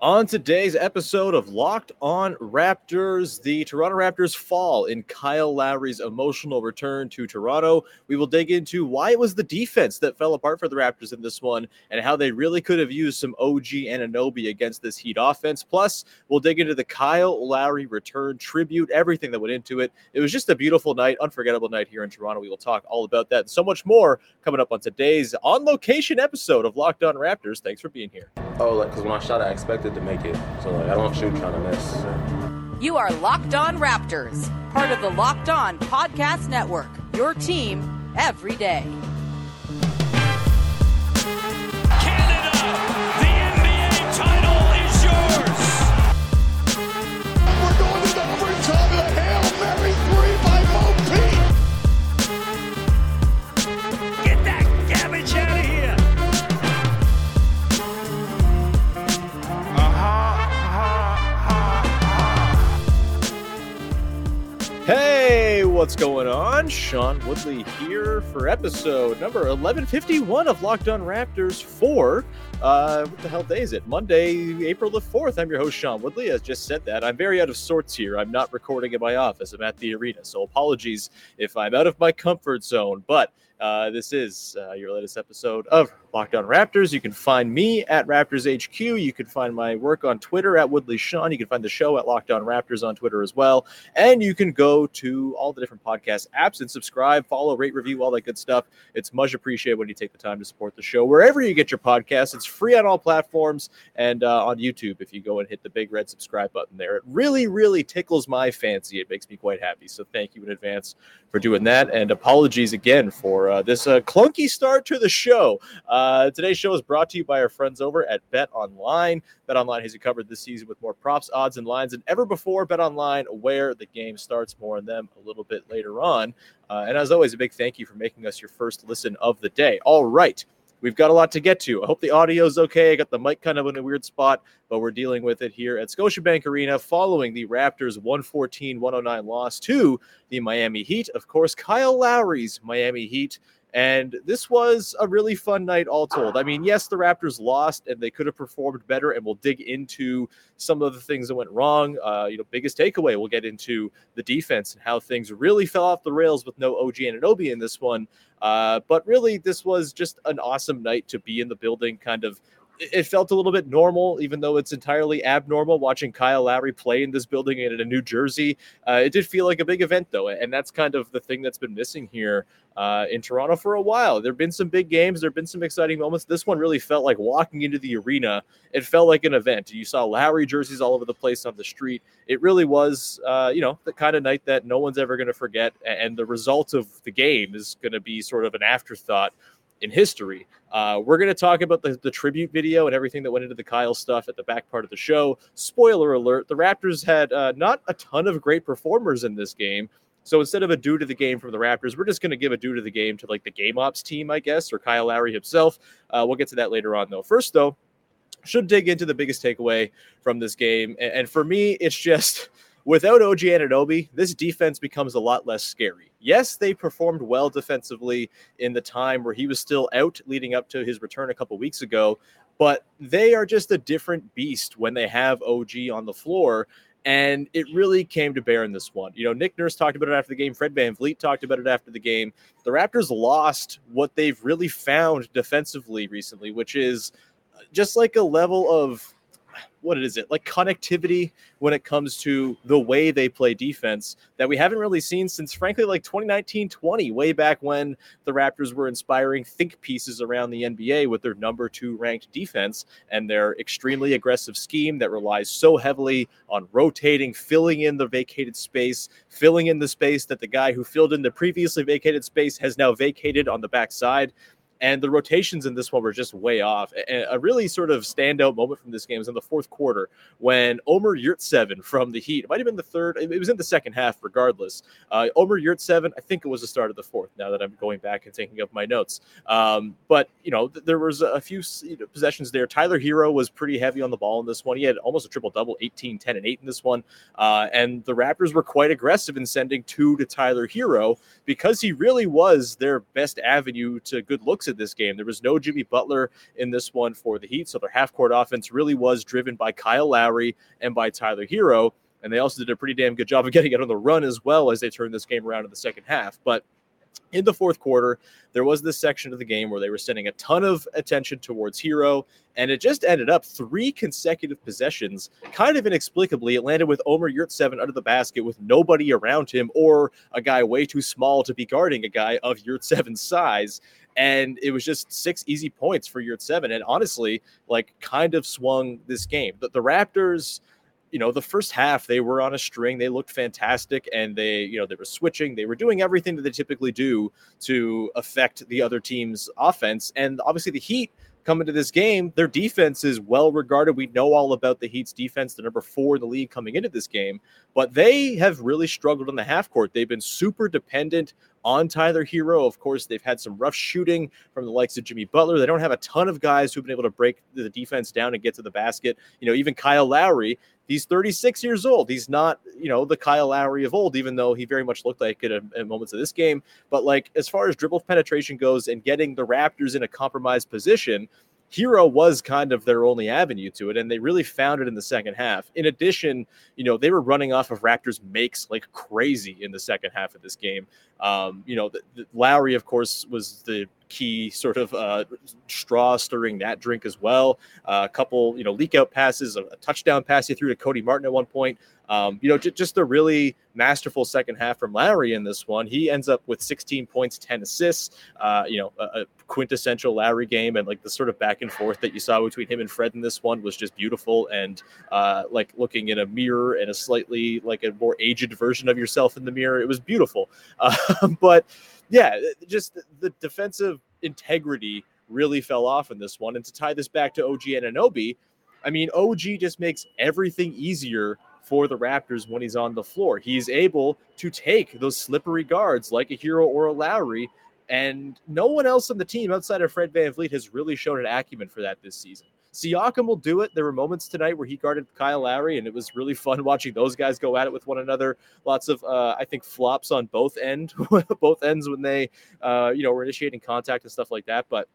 On today's episode of Locked On Raptors, the Toronto Raptors fall in Kyle Lowry's emotional return to Toronto. We will dig into why it was the defense that fell apart for the Raptors in this one and how they really could have used some OG Anunoby against this Heat offense. Plus, we'll dig into the Kyle Lowry return tribute, everything that went into it. It was just a beautiful night, unforgettable night here in Toronto. We will talk all about that and so much more coming up on today's on location episode of Locked On Raptors. Thanks for being here. Oh, because when I shot, I expected to make it. So, like, I don't shoot trying to miss. You are Locked On Raptors, part of the Locked On Podcast Network, your team every day. On? Sean Woodley here for episode number 1151 of Locked On Raptors 4. Uh, what the hell day is it? Monday, April the 4th. I'm your host, Sean Woodley. I just said that, I'm very out of sorts here. I'm not recording in my office, I'm at the arena. So apologies if I'm out of my comfort zone. But uh, this is uh, your latest episode of Locked On Raptors. You can find me at Raptors HQ. You can find my work on Twitter at Woodley Sean. You can find the show at Locked On Raptors on Twitter as well. And you can go to all the different podcast apps and subscribe, follow, rate, review, all that good stuff. It's much appreciated when you take the time to support the show wherever you get your podcasts. It's free on all platforms and uh, on YouTube if you go and hit the big red subscribe button there. It really, really tickles my fancy. It makes me quite happy. So thank you in advance for doing that. And apologies again for uh, this uh, clunky start to the show. Uh, today's show is brought to you by our friends over at Bet Online. Bet Online has you covered this season with more props, odds, and lines than ever before. Bet Online, where the game starts. More on them a little bit later on. Uh, and as always, a big thank you for making us your first listen of the day. All right. We've got a lot to get to. I hope the audio is okay. I got the mic kind of in a weird spot, but we're dealing with it here at Scotiabank Arena following the Raptors 114 109 loss to the Miami Heat. Of course, Kyle Lowry's Miami Heat. And this was a really fun night, all told. I mean, yes, the Raptors lost and they could have performed better, and we'll dig into some of the things that went wrong. Uh, you know, biggest takeaway, we'll get into the defense and how things really fell off the rails with no OG Anunoby in this one. Uh, but really, this was just an awesome night to be in the building, kind of it felt a little bit normal, even though it's entirely abnormal watching Kyle Lowry play in this building and in New Jersey. Uh, it did feel like a big event, though, and that's kind of the thing that's been missing here uh, in Toronto for a while. There have been some big games, there have been some exciting moments. This one really felt like walking into the arena. It felt like an event. You saw Lowry jerseys all over the place on the street. It really was, uh, you know, the kind of night that no one's ever going to forget. And the result of the game is going to be sort of an afterthought in history. Uh, we're going to talk about the, the tribute video and everything that went into the Kyle stuff at the back part of the show. Spoiler alert the Raptors had uh, not a ton of great performers in this game. So instead of a dude of the game from the Raptors, we're just going to give a dude of the game to like the game ops team, I guess, or Kyle Lowry himself. Uh, we'll get to that later on, though. First, though, should dig into the biggest takeaway from this game. And, and for me, it's just without OG Anunoby, this defense becomes a lot less scary. Yes, they performed well defensively in the time where he was still out leading up to his return a couple weeks ago, but they are just a different beast when they have OG on the floor. And it really came to bear in this one. You know, Nick Nurse talked about it after the game. Fred VanVleet talked about it after the game. The Raptors lost what they've really found defensively recently, which is just like a level of what is it? Like connectivity when it comes to the way they play defense that we haven't really seen since frankly like 2019 20 way back when the raptors were inspiring think pieces around the nba with their number two ranked defense and their extremely aggressive scheme that relies so heavily on rotating filling in the vacated space filling in the space that the guy who filled in the previously vacated space has now vacated on the backside and the rotations in this one were just way off. A really sort of standout moment from this game was in the fourth quarter when Omer Yurtseven from the Heat, it might have been the third, it was in the second half regardless. Uh, Omer Yurtseven, I think it was the start of the fourth now that I'm going back and thinking of my notes. Um, but, you know, th- there was a few you know, possessions there. Tyler Herro was pretty heavy on the ball in this one. He had almost a triple double, 18, 10, and 8 in this one. Uh, and the Raptors were quite aggressive in sending two to Tyler Herro because he really was their best avenue to good looks at this game. There was no Jimmy Butler in this one for the Heat, so their half court offense really was driven by Kyle Lowry and by Tyler Herro. And they also did a pretty damn good job of getting it on the run as well as they turned this game around in the second half. But in the fourth quarter, there was this section of the game where they were sending a ton of attention towards Herro, and it just ended up three consecutive possessions. Kind of inexplicably, it landed with Omer Yurtseven under the basket with nobody around him or a guy way too small to be guarding a guy of Yurtseven's size. And it was just six easy points for Yurtseven. And honestly, like kind of swung this game. The, the Raptors – you know, the first half they were on a string. They looked fantastic, and they, you know, they were switching. They were doing everything that they typically do to affect the other team's offense. And obviously, the Heat come into this game, their defense is well regarded. We know all about the Heat's defense, the number four in the league coming into this game, but they have really struggled on the half court. They've been super dependent on Tyler Herro. Of course, they've had some rough shooting from the likes of Jimmy Butler. They don't have a ton of guys who've been able to break the defense down and get to the basket. You know, even Kyle Lowry, he's 36 years old. He's not, you know, the Kyle Lowry of old, even though he very much looked like it at, moments of this game. But like as far as dribble penetration goes and getting the Raptors in a compromised position, Herro was kind of their only avenue to it, and they really found it in the second half. In addition, you know, they were running off of Raptors makes like crazy in the second half of this game. Um, you know, the, the Lowry, of course, was the key sort of uh, straw stirring that drink as well. Uh, a couple, you know, leak out passes, a, a, touchdown pass he threw to Cody Martin at one point. Um, you know, j- just a really masterful second half from Lowry in this one. He ends up with 16 points, 10 assists. Uh, you know, a, a, quintessential Lowry game, and like the sort of back and forth that you saw between him and Fred in this one was just beautiful. And uh, like looking in a mirror and a slightly like a more aged version of yourself in the mirror, it was beautiful. but yeah, uh, just the defensive integrity really fell off in this one. And to tie this back to OG Anunoby, I mean, OG just makes everything easier for the Raptors when he's on the floor. He's able to take those slippery guards like a Herro or a Lowry, and no one else on the team outside of Fred VanVleet has really shown an acumen for that this season. Siakam will do it. There were moments tonight where he guarded Kyle Lowry, and it was really fun watching those guys go at it with one another. Lots of, uh, I think, flops on both end, both ends when they, uh, you know, were initiating contact and stuff like that. But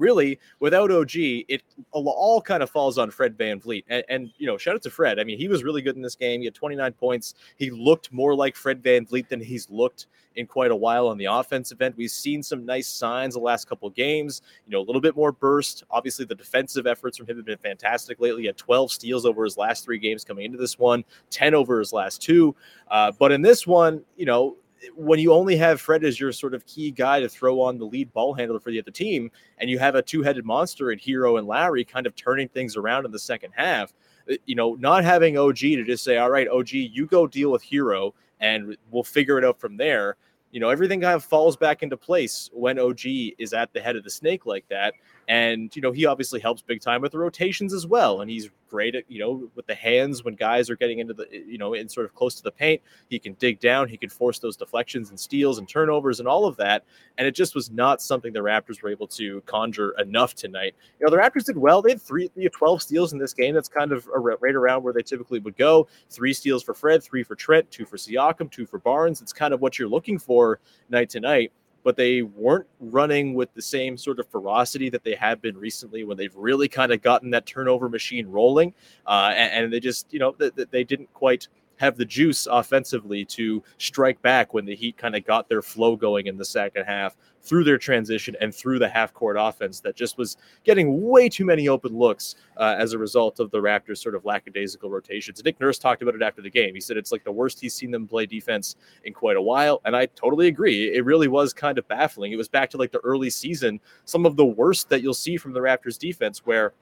really, without OG, it all kind of falls on Fred VanVleet. And, and, you know, shout out to Fred. I mean, he was really good in this game. He had 29 points. He looked more like Fred VanVleet than he's looked in quite a while on the offensive end. We've seen some nice signs the last couple games, you know, a little bit more burst. Obviously, the defensive efforts from him have been fantastic lately. He had 12 steals over his last three games coming into this one, 10 over his last two. Uh, but in this one, you know, when you only have Fred as your sort of key guy to throw on the lead ball handler for the other team, and you have a two-headed monster in Herro and Lowry kind of turning things around in the second half, uh, you know, not having OG to just say, "All right, OG, you go deal with Herro and we'll figure it out from there." You know, everything kind of falls back into place when OG is at the head of the snake like that. And, you know, he obviously helps big time with the rotations as well. And he's great at, you know, with the hands when guys are getting into the, you know, in sort of close to the paint. He can dig down, he can force those deflections and steals and turnovers and all of that. And it just was not something the Raptors were able to conjure enough tonight. You know, the Raptors did well. They had three, you know, 12 steals in this game. That's kind of right around where they typically would go. Three steals for Fred, three for Trent, two for Siakam, two for Barnes. It's kind of what you're looking for night to night but they weren't running with the same sort of ferocity that they have been recently when they've really kind of gotten that turnover machine rolling. Uh, and, and, they just, you know, they, they didn't quite have the juice offensively to strike back when the Heat kind of got their flow going in the second half through their transition and through the half court offense that just was getting way too many open looks uh, as a result of the Raptors' sort of lackadaisical rotations. Nick Nurse talked about it after the game. He said it's like the worst he's seen them play defense in quite a while. And I totally agree. It really was kind of baffling. It was back to like the early season, some of the worst that you'll see from the Raptors defense, where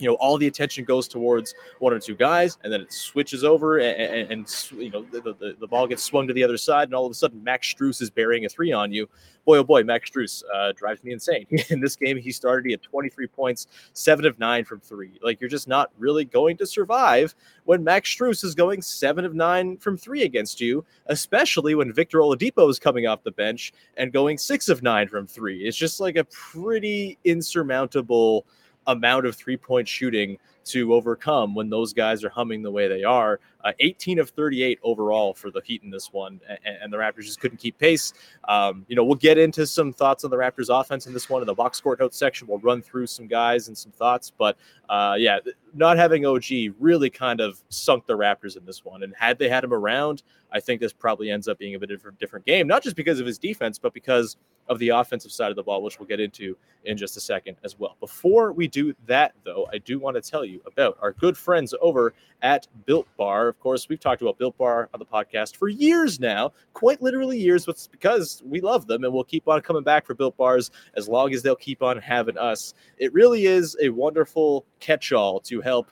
you know all the attention goes towards one or two guys and then it switches over and, and, and you know the, the, the, ball gets swung to the other side and all of a sudden max Strus is burying a three on you. Boy oh boy max Strus uh, drives me insane. In this game he started he had 23 points seven of nine from three. Like you're just not really going to survive when max Strus is going seven of nine from three against you especially when victor oladipo is coming off the bench and going six of nine from three. It's just like a pretty insurmountable amount of three point shooting to overcome when those guys are humming the way they are. Uh, 18 of 38 overall for the Heat in this one, and, and the Raptors just couldn't keep pace. Um, you know, we'll get into some thoughts on the Raptors offense in this one in the box score notes section. We'll run through some guys and some thoughts, but uh, yeah, not having OG really kind of sunk the Raptors in this one. And had they had him around, I think this probably ends up being a bit of a different game, not just because of his defense, but because of the offensive side of the ball, which we'll get into in just a second as well. Before we do that, though, I do want to tell you about our good friends over at Built Bar. Of course, we've talked about Built Bar on the podcast for years now, quite literally years, but because we love them and we'll keep on coming back for Built Bars as long as they'll keep on having us. It really is a wonderful catch all to help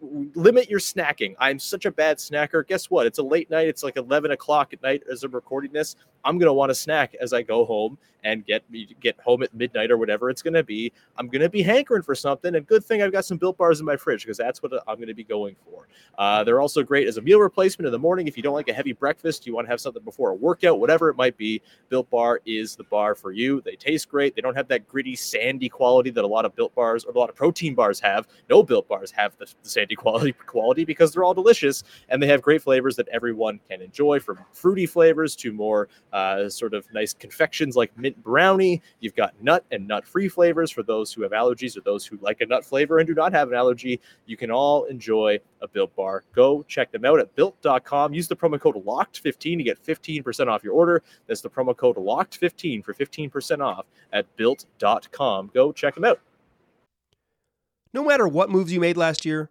limit your snacking. I'm such a bad snacker. Guess what? It's a late night. It's like 11 o'clock at night as I'm recording this. I'm gonna want a snack as I go home and get me get home at midnight or whatever it's gonna be. I'm gonna be hankering for something, and good thing I've got some built bars in my fridge because that's what I'm gonna be going for. Uh, they're also great as a meal replacement in the morning if you don't like a heavy breakfast, you want to have something before a workout, whatever it might be. Built Bar is the bar for you. They taste great. They don't have that gritty, sandy quality that a lot of built bars or a lot of protein bars have. No built bars have the, the sandy quality quality because they're all delicious and they have great flavors that everyone can enjoy, from fruity flavors to more uh, sort of nice confections like mint brownie. You've got nut and nut free flavors for those who have allergies or those who like a nut flavor and do not have an allergy. You can all enjoy a Built Bar. Go check them out at built.com. Use the promo code LOCKED15 to get 15% off your order. That's the promo code LOCKED15 for 15% off at built.com. Go check them out. No matter what moves you made last year,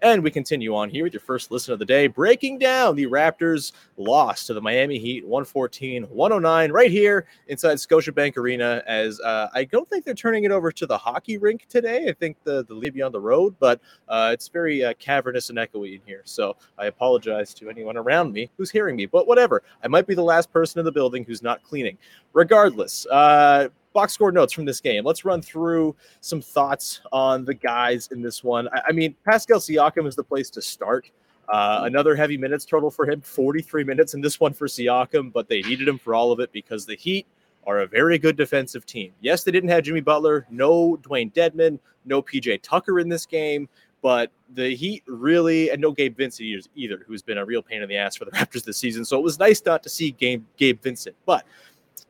And we continue on here with your first listen of the day, breaking down the Raptors' loss to the Miami Heat 114 109 right here inside Scotiabank Arena. As uh, I don't think they're turning it over to the hockey rink today. I think the, the lead on the road, but uh, it's very uh, cavernous and echoey in here. So I apologize to anyone around me who's hearing me, but whatever. I might be the last person in the building who's not cleaning. Regardless, uh, box score notes from this game. Let's run through some thoughts on the guys in this one. I, I mean, Pascal Siakam is the place to start. Uh, another heavy minutes total for him, 43 minutes in this one for Siakam, but they needed him for all of it because the Heat are a very good defensive team. Yes, they didn't have Jimmy Butler, no Dewayne Dedmon, no PJ Tucker in this game, But the Heat really, and no Gabe Vincent either, who's been a real pain in the ass for the Raptors this season. So it was nice not to see Gabe Vincent. But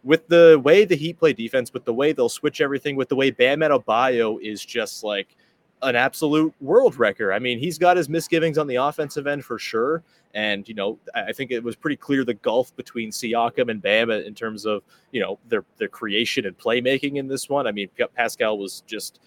with the way the Heat play defense, with the way they'll switch everything, with the way Bam Adebayo is just like an absolute world wrecker. I mean, he's got his misgivings on the offensive end for sure. And, you know, I think it was pretty clear the gulf between Siakam and Bam in terms of, you know, their their creation and playmaking in this one. I mean, Pascal was just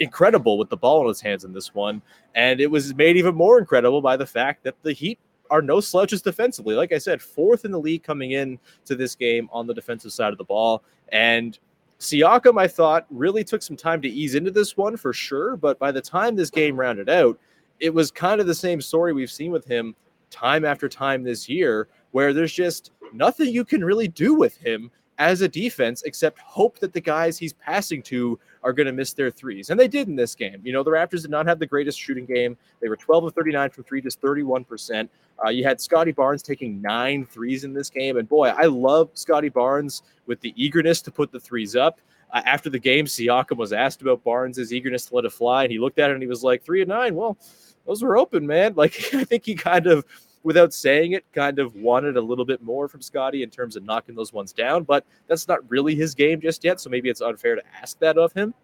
incredible with the ball in his hands in this one. And it was made even more incredible by the fact that the Heat are no slouches defensively. Like I said, fourth in the league coming in to this game on the defensive side of the ball. And Siakam, I thought, really took some time to ease into this one for sure. But by the time this game rounded out, it was kind of the same story we've seen with him time after time this year, where there's just nothing you can really do with him as a defense except hope that the guys he's passing to are going to miss their threes. And they did in this game. You know, the Raptors did not have the greatest shooting game. They were 12 of 39 from three, just 31%. Uh, you had Scottie Barnes taking nine threes in this game. And boy, I love Scottie Barnes with the eagerness to put the threes up. Uh, after the game, Siakam was asked about Barnes' eagerness to let it fly. And he looked at it and he was like, three and nine. Well, those were open, man. Like, I think he kind of without saying it, kind of wanted a little bit more from Scottie in terms of knocking those ones down. But that's not really his game just yet. So maybe it's unfair to ask that of him.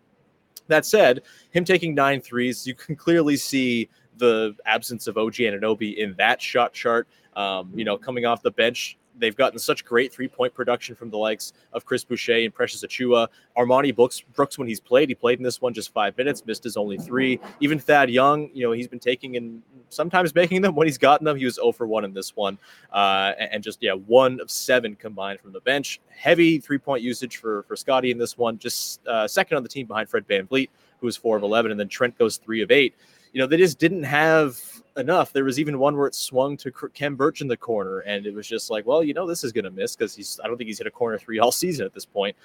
That said, him taking nine threes, you can clearly see the absence of OG Anunoby in that shot chart. Um, you know, coming off the bench, they've gotten such great three point production from the likes of Chris Boucher and Precious Achiuwa. Armoni Brooks, Brooks, when he's played, he played in this one just five minutes, missed his only three. Even Thad Young, you know, he's been taking and sometimes making them. When he's gotten them, he was 0 for 1 in this one. Uh, and just, yeah, one of seven combined from the bench. Heavy three point usage for, for Scottie in this one, just uh, second on the team behind Fred Van VanVleet, who was 4 of 11. And then Trent goes 3 of 8 you know, they just didn't have enough. There was even one where it swung to Khem Birch in the corner, and it was just like, well, you know, this is going to miss because he's, I don't think he's hit a corner three all season at this point.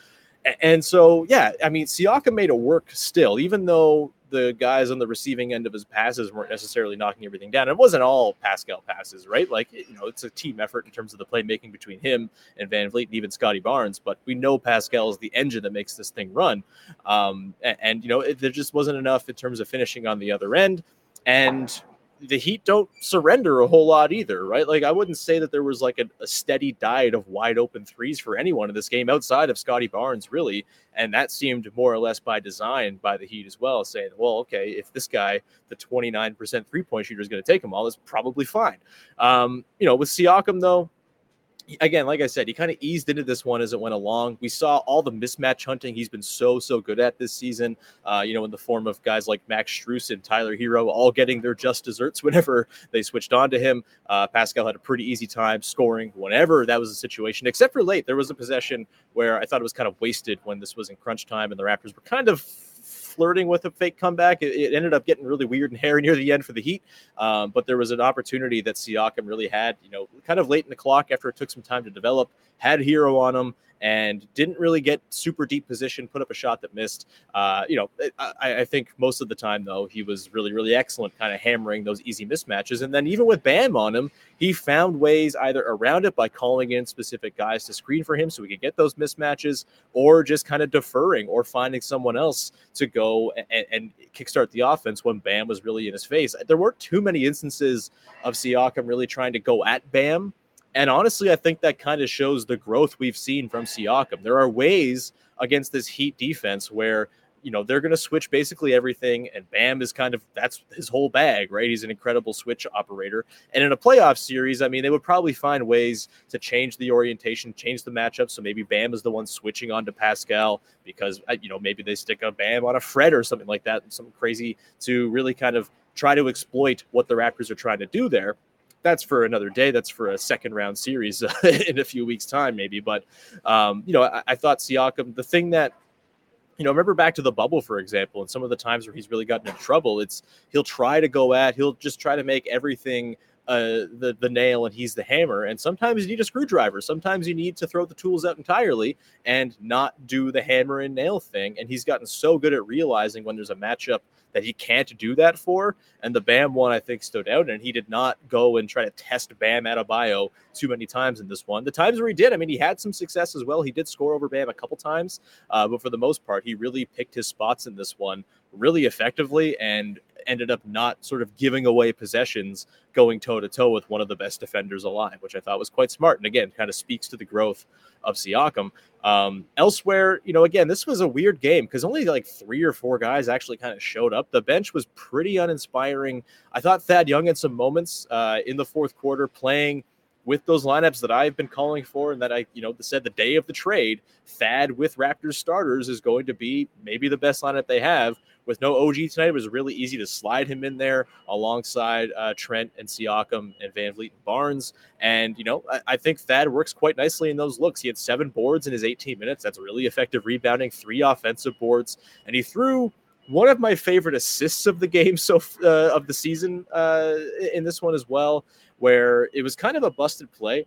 And so, yeah, I mean, Siakam made it work still, even though the guys on the receiving end of his passes weren't necessarily knocking everything down. It wasn't all Pascal passes, right? Like, you know, it's a team effort in terms of the playmaking between him and VanVleet and even Scottie Barnes. But we know Pascal is the engine that makes this thing run. Um, and, and, you know, it, there just wasn't enough in terms of finishing on the other end. And the Heat don't surrender a whole lot either, right? Like I wouldn't say that there was like a, a, steady diet of wide open threes for anyone in this game outside of Scottie Barnes, really, and that seemed more or less by design by the Heat as well, saying, well, okay, if this guy, the 29% three point shooter, is going to take them all, it's probably fine. Um, you know, with Siakam though, again, like I said, he kind of eased into this one as it went along. We saw all the mismatch hunting he's been so so good at this season. Uh, you know, in the form of guys like Max Strus and Tyler Herro, all getting their just desserts whenever they switched on to him. Uh, Pascal had a pretty easy time scoring whenever that was a situation, except for late. There was a possession where I thought it was kind of wasted when this was in crunch time and the Raptors were kind of flirting with a fake comeback. It, it, ended up getting really weird and hairy near the end for the Heat. Um, but there was an opportunity that Siakam really had, you know, kind of late in the clock after it took some time to develop, had Herro on him and didn't really get super deep position, put up a shot that missed. Uh, you know, I, I, think most of the time, though, he was really, really excellent, kind of hammering those easy mismatches. And then even with Bam on him, he found ways either around it by calling in specific guys to screen for him so we could get those mismatches, or just kind of deferring or finding someone else to go and, and kickstart the offense when Bam was really in his face. There weren't too many instances of Siakam really trying to go at Bam and honestly, I think that kind of shows the growth we've seen from Siakam. There are ways against this Heat defense where you know they're going to switch basically everything and bam is kind of that's his whole bag right? He's an incredible switch operator. And in a playoff series i mean they would probably find ways to change the orientation change the matchup. So maybe bam is the one switching on to pascal because uh, you know maybe they stick a bam on a fred or something like that something crazy to really kind of try to exploit what the raptors are trying to do there that's for another day. That's for a second round series in a few weeks' time, maybe. But um, you know, I, I thought Siakam. The thing that you know, remember back to the bubble, for example, and some of the times where he's really gotten in trouble. It's he'll try to go at, he'll just try to make everything uh, the the nail and he's the hammer. And sometimes you need a screwdriver. Sometimes you need to throw the tools out entirely and not do the hammer and nail thing. And he's gotten so good at realizing when there's a matchup that he can't do that for. And the Bam one, I think, stood out, and he did not go and try to test Bam Adebayo too many times in this one. The times where he did, I mean, he had some success as well. He did score over Bam a couple times, uh, but for the most part, he really picked his spots in this one really effectively. And ended up not sort of giving away possessions going toe to toe with one of the best defenders alive, which I thought was quite smart. And again, kind of speaks to the growth of Siakam. Um, elsewhere, you know, again, this was a weird game because only like three or four guys actually kind of showed up. The bench was pretty uninspiring. I thought Thad Young had some moments uh, in the fourth quarter playing with those lineups that I've been calling for and that I, you know, said the day of the trade, Thad with Raptors starters is going to be maybe the best lineup they have. With no OG tonight, it was really easy to slide him in there alongside uh, Trent and Siakam and VanVleet and Barnes. And, you know, I, I think Thad works quite nicely in those looks. He had seven boards in his 18 minutes. That's really effective rebounding, three offensive boards. And he threw one of my favorite assists of the game so uh, of the season uh, in this one as well, where it was kind of a busted play.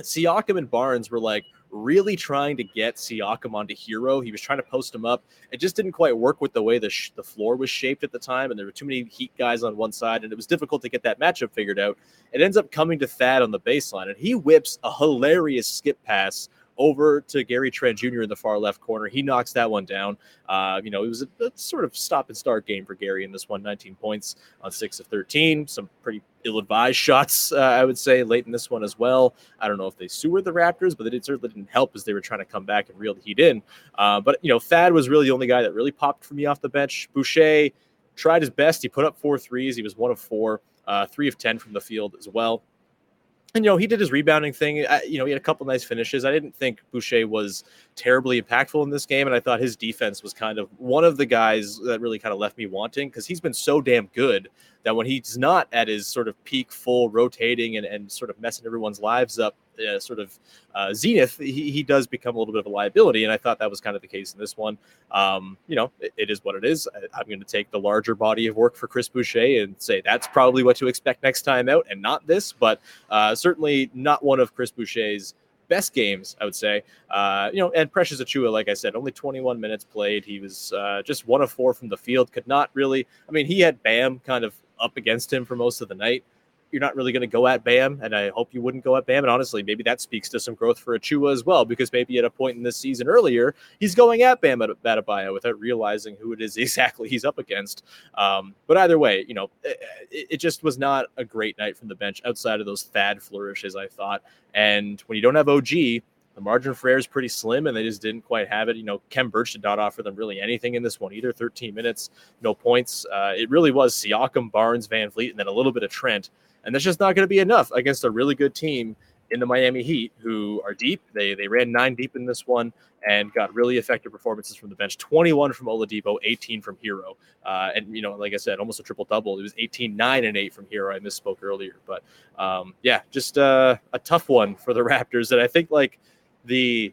Siakam and Barnes were like really trying to get Siakam onto Herro. He was trying to post him up. It just didn't quite work with the way the sh- the floor was shaped at the time, and there were too many Heat guys on one side, and it was difficult to get that matchup figured out. It ends up coming to Thad on the baseline, and he whips a hilarious skip pass over to Gary Trent Jr. in the far left corner. He knocks that one down. Uh, you know, it was a, a, sort of stop and start game for Gary in this one 19 points on six of 13. Some pretty ill advised shots, uh, I would say, late in this one as well. I don't know if they sewered the Raptors, but it certainly didn't help as they were trying to come back and reel the heat in. Uh, but, you know, Thad was really the only guy that really popped for me off the bench. Boucher tried his best. He put up four threes. He was one of four, uh, three of 10 from the field as well and you know he did his rebounding thing. I, you know he had a couple nice finishes. I didn't think Boucher was terribly impactful in this game, and I thought his defense was kind of one of the guys that really kind of left me wanting because he's been so damn good that when he's not at his sort of peak, full rotating and, and sort of messing everyone's lives up, uh, sort of uh, zenith, he, he does become a little bit of a liability, and I thought that was kind of the case in this one. Um, you know, it, it is what it is. I, am going to take the larger body of work for Chris Boucher and say that's probably what to expect next time out, and not this, but uh, certainly not one of Chris Boucher's best games, I would say. Uh, you know, and Precious Achiuwa, like I said, only 21 minutes played. He was uh, just one of four from the field. Could not really. I mean, he had Bam kind of up against him for most of the night you're not really going to go at Bam, and I hope you wouldn't go at Bam. And honestly, maybe that speaks to some growth for Achiuwa as well, because maybe at a point in this season earlier, he's going at Bam at Adebayo without realizing who it is exactly he's up against. Um, but either way, you know, it, it, just was not a great night from the bench outside of those Thad flourishes, I thought. And when you don't have OG, the margin for error is pretty slim, and they just didn't quite have it. You know, Khem Birch did not offer them really anything in this one either. 13 minutes, no points. Uh, it really was Siakam, Barnes, VanVleet, and then a little bit of Trent. And that's just not going to be enough against a really good team in the Miami Heat who are deep. They they ran nine deep in this one and got really effective performances from the bench. 21 from Oladipo, 18 from Herro, Uh, and, you know, like I said, almost a triple double. It was 18, 9, and 8 from Herro. I misspoke earlier. But um, yeah, just uh, a tough one for the Raptors that I think like the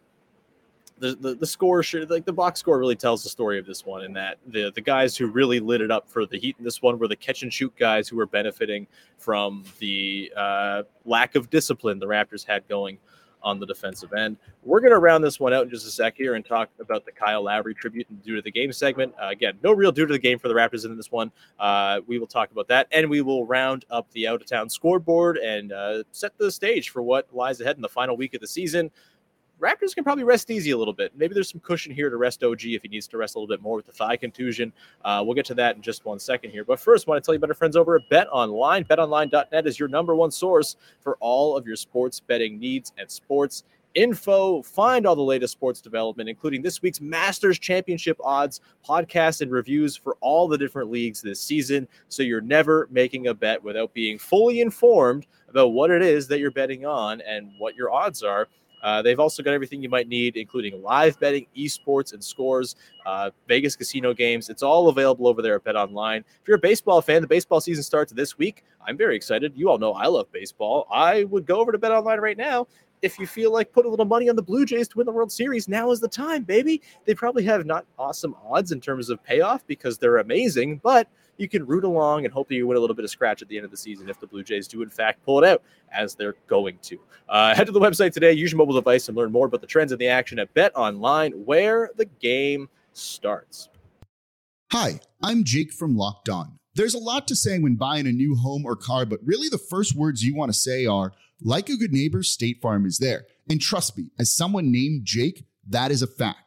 the, the, the score should like the box score really tells the story of this one in that the the guys who really lit it up for the Heat in this one were the catch and shoot guys who were benefiting from the uh, lack of discipline the Raptors had going on the defensive end. We're going to round this one out in just a sec here and talk about the Kyle Lowry tribute and dude of the game segment. Uh, again, no real dude of the game for the Raptors in this one. Uh, we will talk about that and we will round up the out of town scoreboard and uh, set the stage for what lies ahead in the final week of the season. Raptors can probably rest easy a little bit. Maybe there's some cushion here to rest OG if he needs to rest a little bit more with the thigh contusion. Uh, we'll get to that in just one second here. But first, I want to tell you about our friends over at Bet Online. BetOnline.net is your number one source for all of your sports betting needs and sports info. Find all the latest sports development, including this week's Masters Championship odds, podcasts, and reviews for all the different leagues this season. So you're never making a bet without being fully informed about what it is that you're betting on and what your odds are. Uh, they've also got everything you might need, including live betting, esports, and scores, uh, Vegas casino games. It's all available over there at Bet Online. If you're a baseball fan, the baseball season starts this week. I'm very excited. You all know I love baseball. I would go over to Bet Online right now. If you feel like put a little money on the Blue Jays to win the World Series, now is the time, baby. They probably have not awesome odds in terms of payoff because they're amazing, but – you can root along and hope that you win a little bit of scratch at the end of the season if the Blue Jays do, in fact, pull it out as they're going to. Uh, head to the website today, use your mobile device, and learn more about the trends in the action at Bet Online, where the game starts. Hi, I'm Jake from Locked On. There's a lot to say when buying a new home or car, but really the first words you want to say are, like a good neighbor, State Farm is there. And trust me, as someone named Jake, that is a fact.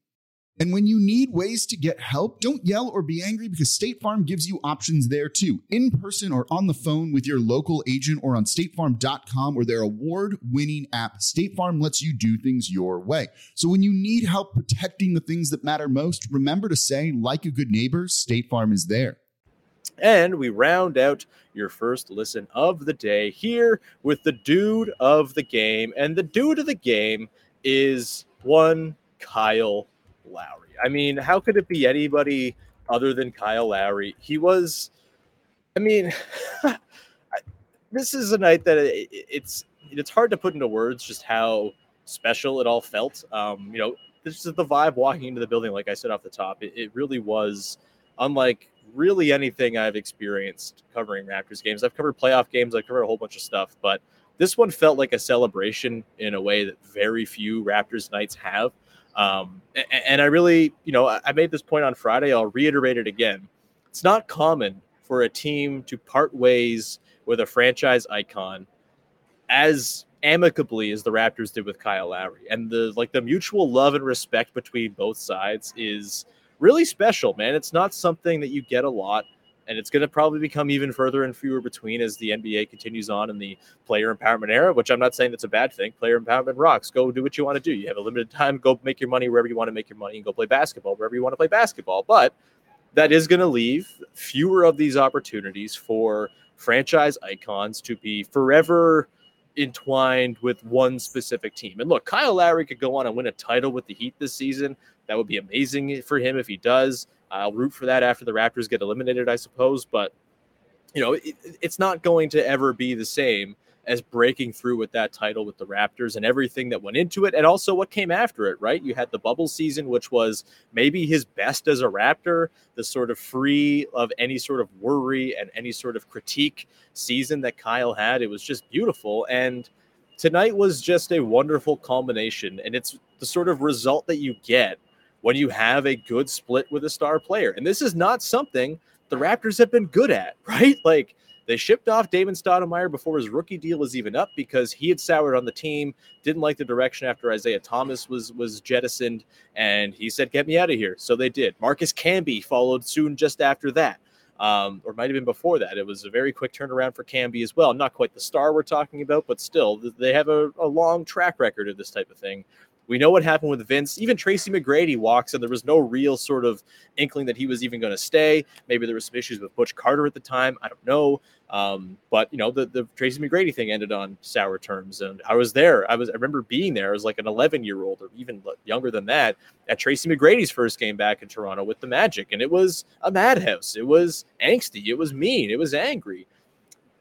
And when you need ways to get help, don't yell or be angry because State Farm gives you options there too, in person or on the phone with your local agent or on statefarm.com or their award winning app. State Farm lets you do things your way. So when you need help protecting the things that matter most, remember to say, like a good neighbor, State Farm is there. And we round out your first listen of the day here with the dude of the game. And the dude of the game is one Kyle Lowry. I mean, how could it be anybody other than Kyle Lowry? He was, I mean, this is a night that it, it's it's hard to put into words just how special it all felt. Um, you know, this is the vibe walking into the building. Like I said off the top, it, it really was unlike really anything I've experienced covering Raptors games. I've covered playoff games, I've covered a whole bunch of stuff, but this one felt like a celebration in a way that very few Raptors nights have. Um, and, and I really, you know, I made this point on Friday. I'll reiterate it again. It's not common for a team to part ways with a franchise icon as amicably as the Raptors did with Kyle Lowry. And the like the mutual love and respect between both sides is really special, man. It's not something that you get a lot and it's going to probably become even further and fewer between as the NBA continues on in the player empowerment era, which I'm not saying that's a bad thing. Player empowerment rocks. Go do what you want to do. You have a limited time. Go make your money wherever you want to make your money and go play basketball wherever you want to play basketball. But that is going to leave fewer of these opportunities for franchise icons to be forever entwined with one specific team. And look, Kyle Lowry could go on and win a title with the Heat this season. That would be amazing for him if he does. I'll root for that after the Raptors get eliminated, I suppose. But you know, it, it's not going to ever be the same as breaking through with that title with the Raptors and everything that went into it, and also what came after it. Right, you had the bubble season, which was maybe his best as a Raptor, the sort of free of any sort of worry and any sort of critique season that Kyle had. It was just beautiful and. Tonight was just a wonderful culmination, and it's the sort of result that you get when you have a good split with a star player. And this is not something the Raptors have been good at, right? Like they shipped off Damon Stoudemire before his rookie deal was even up because he had soured on the team, didn't like the direction after Isaiah Thomas was was jettisoned, and he said, "Get me out of here." So they did. Marcus Camby followed soon just after that. Um, or might have been before that. It was a very quick turnaround for Camby as well. Not quite the star we're talking about, but still, they have a, a long track record of this type of thing. We know what happened with Vince. Even Tracy McGrady walks, and there was no real sort of inkling that he was even going to stay. Maybe there was some issues with Butch Carter at the time. I don't know. Um, but you know, the, the Tracy McGrady thing ended on sour terms, and I was there. I was I remember being there. I was like an 11 year old, or even younger than that, at Tracy McGrady's first game back in Toronto with the Magic, and it was a madhouse. It was angsty. It was mean. It was angry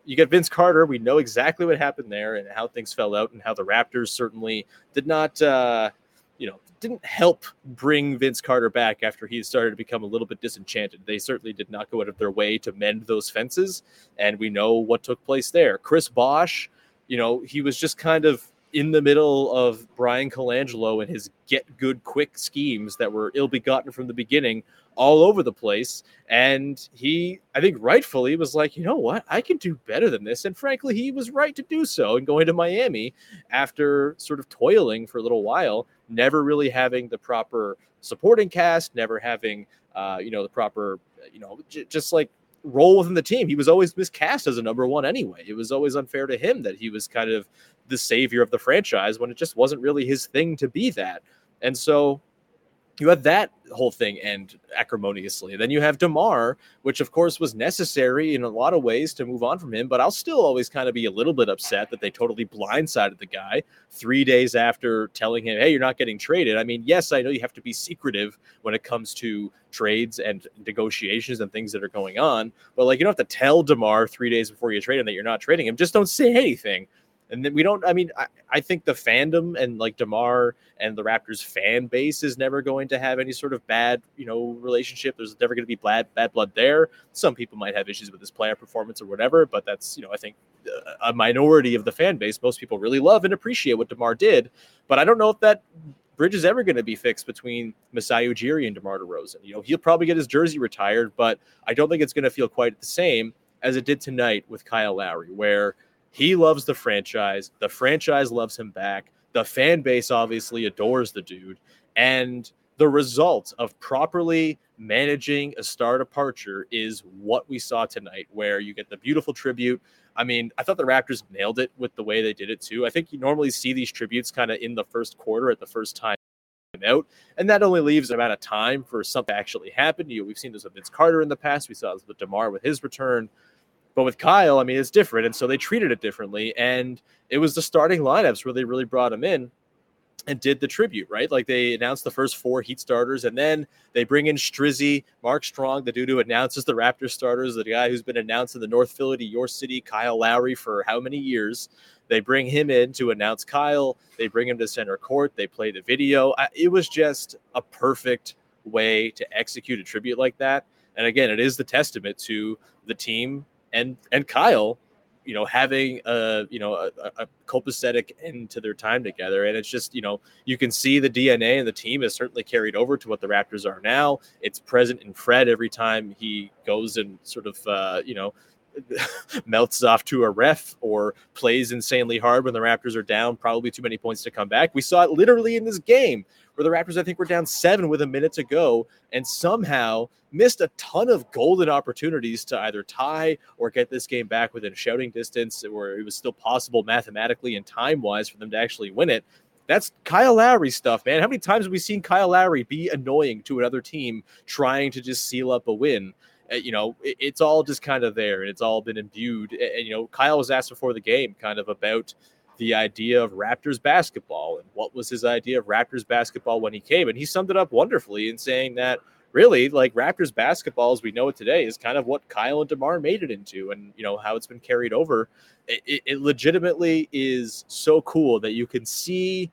you get Vince Carter. We know exactly what happened there and how things fell out, and how the Raptors certainly did not, uh, you know, didn't help bring Vince Carter back after he started to become a little bit disenchanted. They certainly did not go out of their way to mend those fences, and we know what took place there. Chris Bosh, you know, he was just kind of in the middle of Bryan Colangelo and his get good quick schemes that were ill begotten from the beginning all over the place. And he, I think rightfully was like, you know what, I can do better than this. And frankly, he was right to do so and going to Miami after sort of toiling for a little while, never really having the proper supporting cast, never having, uh, you know, the proper, you know, j- just like role within the team. He was always miscast as a number one anyway. It was always unfair to him that he was kind of the savior of the franchise when it just wasn't really his thing to be that. And so you had that whole thing end acrimoniously. Then you have DeMar, which of course was necessary in a lot of ways to move on from him, but I'll still always kind of be a little bit upset that they totally blindsided the guy three days after telling him, hey, you're not getting traded. I mean, yes, I know you have to be secretive when it comes to trades and negotiations and things that are going on, but like you don't have to tell DeMar three days before you trade him that you're not trading him. Just don't say anything And then we don't, I mean, I, I think the fandom and like DeMar and the Raptors fan base is never going to have any sort of bad, you know, relationship. There's never going to be bad, bad blood there. Some people might have issues with his player performance or whatever, but that's, you know, I think uh, a minority of the fan base. Most people really love and appreciate what DeMar did. But I don't know if that bridge is ever going to be fixed between Masai Ujiri and DeMar DeRozan. You know, he'll probably get his jersey retired, but I don't think it's going to feel quite the same as it did tonight with Kyle Lowry, where he loves the franchise. The franchise loves him back. The fan base obviously adores the dude. And the result of properly managing a star departure is what we saw tonight, where you get the beautiful tribute. I mean, I thought the Raptors nailed it with the way they did it too. I think you normally see these tributes kind of in the first quarter at the first time out, and that only leaves about a time for something to actually happen. to You we've seen this with Vince Carter in the past. We saw this with Demar with his return. But with Kyle, I mean, it's different. And so they treated it differently. And it was the starting lineups where they really brought him in and did the tribute, right? Like they announced the first four Heat starters, and then they bring in Strizzy, Mark Strong, the dude who announces the Raptors starters, the guy who's been announcing the North Philly to your city, Kyle Lowry, for how many years. They bring him in to announce Kyle. They bring him to center court. They play the video. It was just a perfect way to execute a tribute like that. And again, it is the testament to the team and and Kyle, you know, having a you know a, a copacetic end to their time together, and it's just you know you can see the DNA and the team is certainly carried over to what the Raptors are now. It's present in Fred every time he goes and sort of uh, you know melts off to a ref or plays insanely hard when the Raptors are down, probably too many points to come back. We saw it literally in this game where the Raptors, I think, were down seven with a minute to go and somehow missed a ton of golden opportunities to either tie or get this game back within shouting distance where it was still possible mathematically and time wise for them to actually win it. That's Kyle Lowry stuff, man. How many times have we seen Kyle Lowry be annoying to another team trying to just seal up a win? Uh, you know, it, it's all just kind of there and it's all been imbued. And, you know, Kyle was asked before the game kind of about the idea of Raptors basketball and what was his idea of Raptors basketball when he came. And he summed it up wonderfully in saying that really like Raptors basketball as we know it today is kind of what Kyle and DeMar made it into and, you know, how it's been carried over. It, it legitimately is so cool that you can see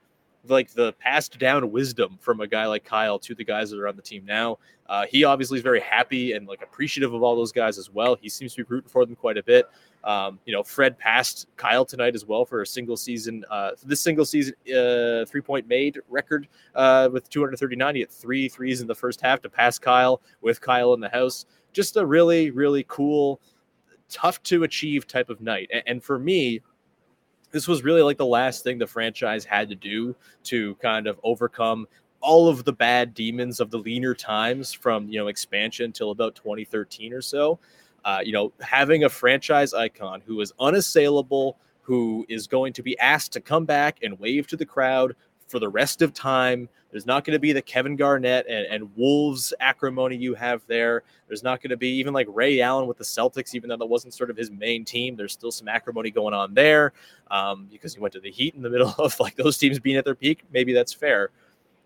like the passed down wisdom from a guy like Kyle to the guys that are on the team now. Uh, he obviously is very happy and like appreciative of all those guys as well. He seems to be rooting for them quite a bit. Um, you know, Fred passed Kyle tonight as well for a single season, uh, this single season uh, three point made record uh, with 239. He had three threes in the first half to pass Kyle with Kyle in the house. Just a really, really cool, tough to achieve type of night. And, and for me, this was really like the last thing the franchise had to do to kind of overcome all of the bad demons of the leaner times from you know expansion till about 2013 or so uh, you know having a franchise icon who is unassailable who is going to be asked to come back and wave to the crowd for the rest of time. There's not going to be the Kevin Garnett and, and Wolves acrimony you have there. There's not going to be even like Ray Allen with the Celtics, even though that wasn't sort of his main team. There's still some acrimony going on there um, because he went to the Heat in the middle of like those teams being at their peak. Maybe that's fair.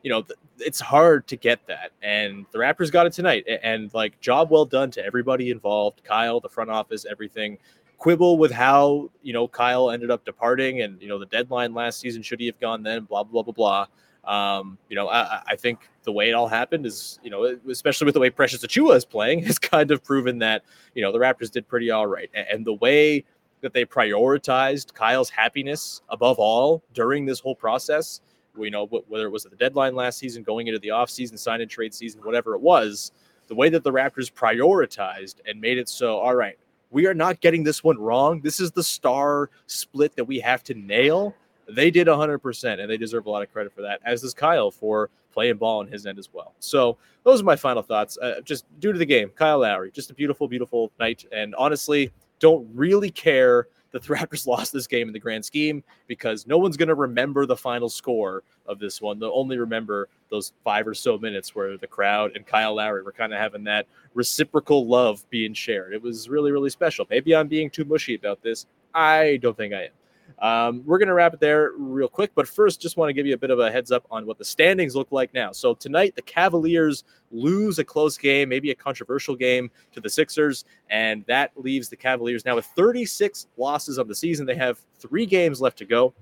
You know, th- it's hard to get that. And the Raptors got it tonight. And, and like, job well done to everybody involved Kyle, the front office, everything quibble with how you know Kyle ended up departing, and you know the deadline last season should he have gone then? Blah blah blah blah. Um, you know, I, I, think the way it all happened is, you know, especially with the way Precious Achiuwa is playing, has kind of proven that you know the Raptors did pretty all right, and, and the way that they prioritized Kyle's happiness above all during this whole process. You know, whether it was at the deadline last season, going into the offseason, sign and trade season, whatever it was, the way that the Raptors prioritized and made it so, all right, we are not getting this one wrong. This is the star split that we have to nail. They did 100%, and they deserve a lot of credit for that, as does Kyle for playing ball on his end as well. So, those are my final thoughts. Uh, just dude of the game, Kyle Lowry, just a beautiful, beautiful night. And honestly, don't really care that the Raptors lost this game in the grand scheme because no one's going to remember the final score of this one. They'll only remember those five or so minutes where the crowd and Kyle Lowry were kind of having that reciprocal love being shared. It was really, really special. Maybe I'm being too mushy about this. I don't think I am. Um, we're going to wrap it there real quick. But first, just want to give you a bit of a heads up on what the standings look like now. So tonight, the Cavaliers lose a close game, maybe a controversial game to the Sixers, and that leaves the Cavaliers now with 36 losses on the season. They have three games left to go.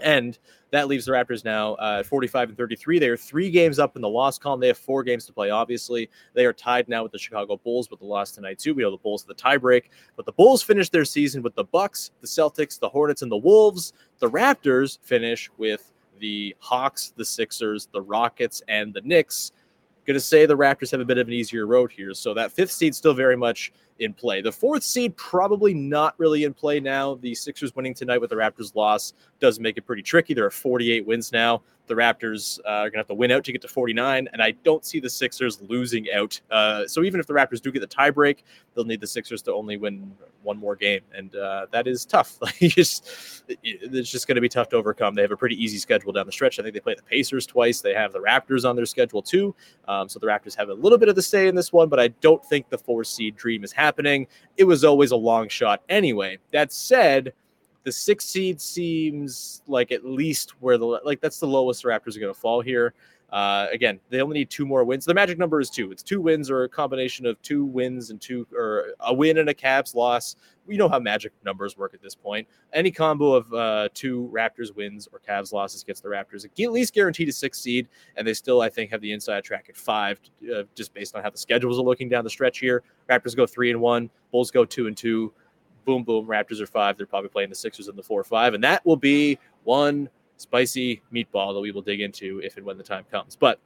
And that leaves the Raptors now uh, at 45 and 33. They are three games up in the loss column. They have four games to play, obviously. They are tied now with the Chicago Bulls with the loss tonight, too. We know the Bulls have the tiebreak. But the Bulls finish their season with the Bucks, the Celtics, the Hornets, and the Wolves. The Raptors finish with the Hawks, the Sixers, the Rockets, and the Knicks. Going to say the Raptors have a bit of an easier road here. So that fifth seed still very much in play. The fourth seed probably not really in play now. The Sixers winning tonight with the Raptors loss does make it pretty tricky. There are 48 wins now. The Raptors uh, are going to have to win out to get to 49, and I don't see the Sixers losing out. Uh, so even if the Raptors do get the tiebreak, they'll need the Sixers to only win one more game, and uh, that is tough. Like just, it's just going to be tough to overcome. They have a pretty easy schedule down the stretch. I think they play the Pacers twice. They have the Raptors on their schedule too, um, so the Raptors have a little bit of the say in this one. But I don't think the four seed dream is happening. It was always a long shot anyway. That said the six seed seems like at least where the like that's the lowest the Raptors are going to fall here. Uh, again, they only need two more wins. The magic number is two. It's two wins or a combination of two wins and two or a win and a Cavs loss. We know how magic numbers work at this point. Any combo of uh, two Raptors wins or Cavs losses gets the Raptors at least guaranteed a six seed, and they still, I think, have the inside track at five, uh, just based on how the schedules are looking down the stretch here. Raptors go three and one, Bulls go two and two boom, boom, Raptors are five. They're probably playing the Sixers in the four five. And that will be one spicy meatball that we will dig into if and when the time comes. But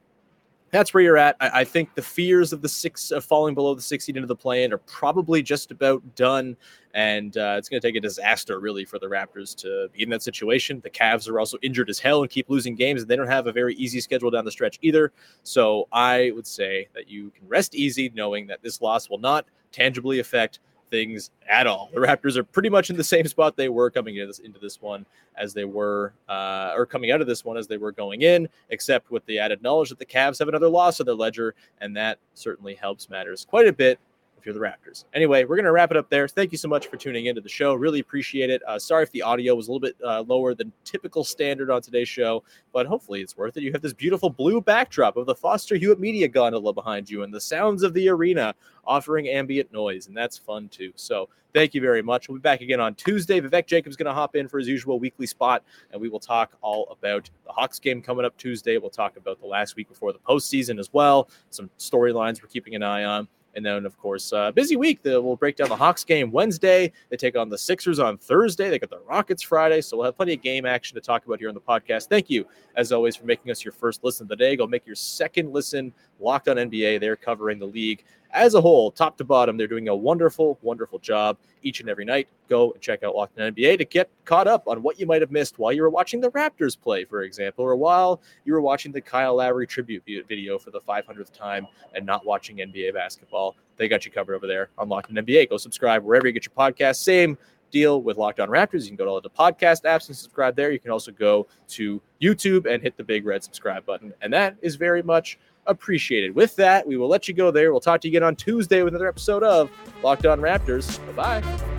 that's where you're at. I, I think the fears of the six of falling below the six seed into the play-in are probably just about done, and uh, it's going to take a disaster really for the Raptors to be in that situation. The Cavs are also injured as hell and keep losing games, and they don't have a very easy schedule down the stretch either. So I would say that you can rest easy knowing that this loss will not tangibly affect things at all. The Raptors are pretty much in the same spot they were coming into this, into this one as they were, uh, or coming out of this one as they were going in, except with the added knowledge that the Cavs have another loss on their ledger, and that certainly helps matters quite a bit if you're the Raptors. Anyway, we're going to wrap it up there. Thank you so much for tuning into the show. Really appreciate it. Uh, sorry if the audio was a little bit uh, lower than typical standard on today's show, but hopefully it's worth it. You have this beautiful blue backdrop of the Foster Hewitt Media gondola behind you and the sounds of the arena offering ambient noise, and that's fun too. So thank you very much. We'll be back again on Tuesday. Vivek Jacobs going to hop in for his usual weekly spot, and we will talk all about the Hawks game coming up Tuesday. We'll talk about the last week before the postseason as well, some storylines we're keeping an eye on. And then, of course, uh, busy week. The, we'll break down the Hawks game Wednesday. They take on the Sixers on Thursday. They got the Rockets Friday. So we'll have plenty of game action to talk about here on the podcast. Thank you, as always, for making us your first listen of the day. Go make your second listen locked on NBA. They're covering the league as a whole, top to bottom. They're doing a wonderful, wonderful job each and every night. Go and check out Locked on NBA to get caught up on what you might have missed while you were watching the Raptors play, for example, or while you were watching the Kyle Lowry tribute video for the 500th time and not watching NBA basketball. They got you covered over there on Locked on NBA. Go subscribe wherever you get your podcast. Same deal with Locked On Raptors. You can go to all the podcast apps and subscribe there. You can also go to YouTube and hit the big red subscribe button. And that is very much appreciated. With that, we will let you go there. We'll talk to you again on Tuesday with another episode of Locked On Raptors. Bye bye.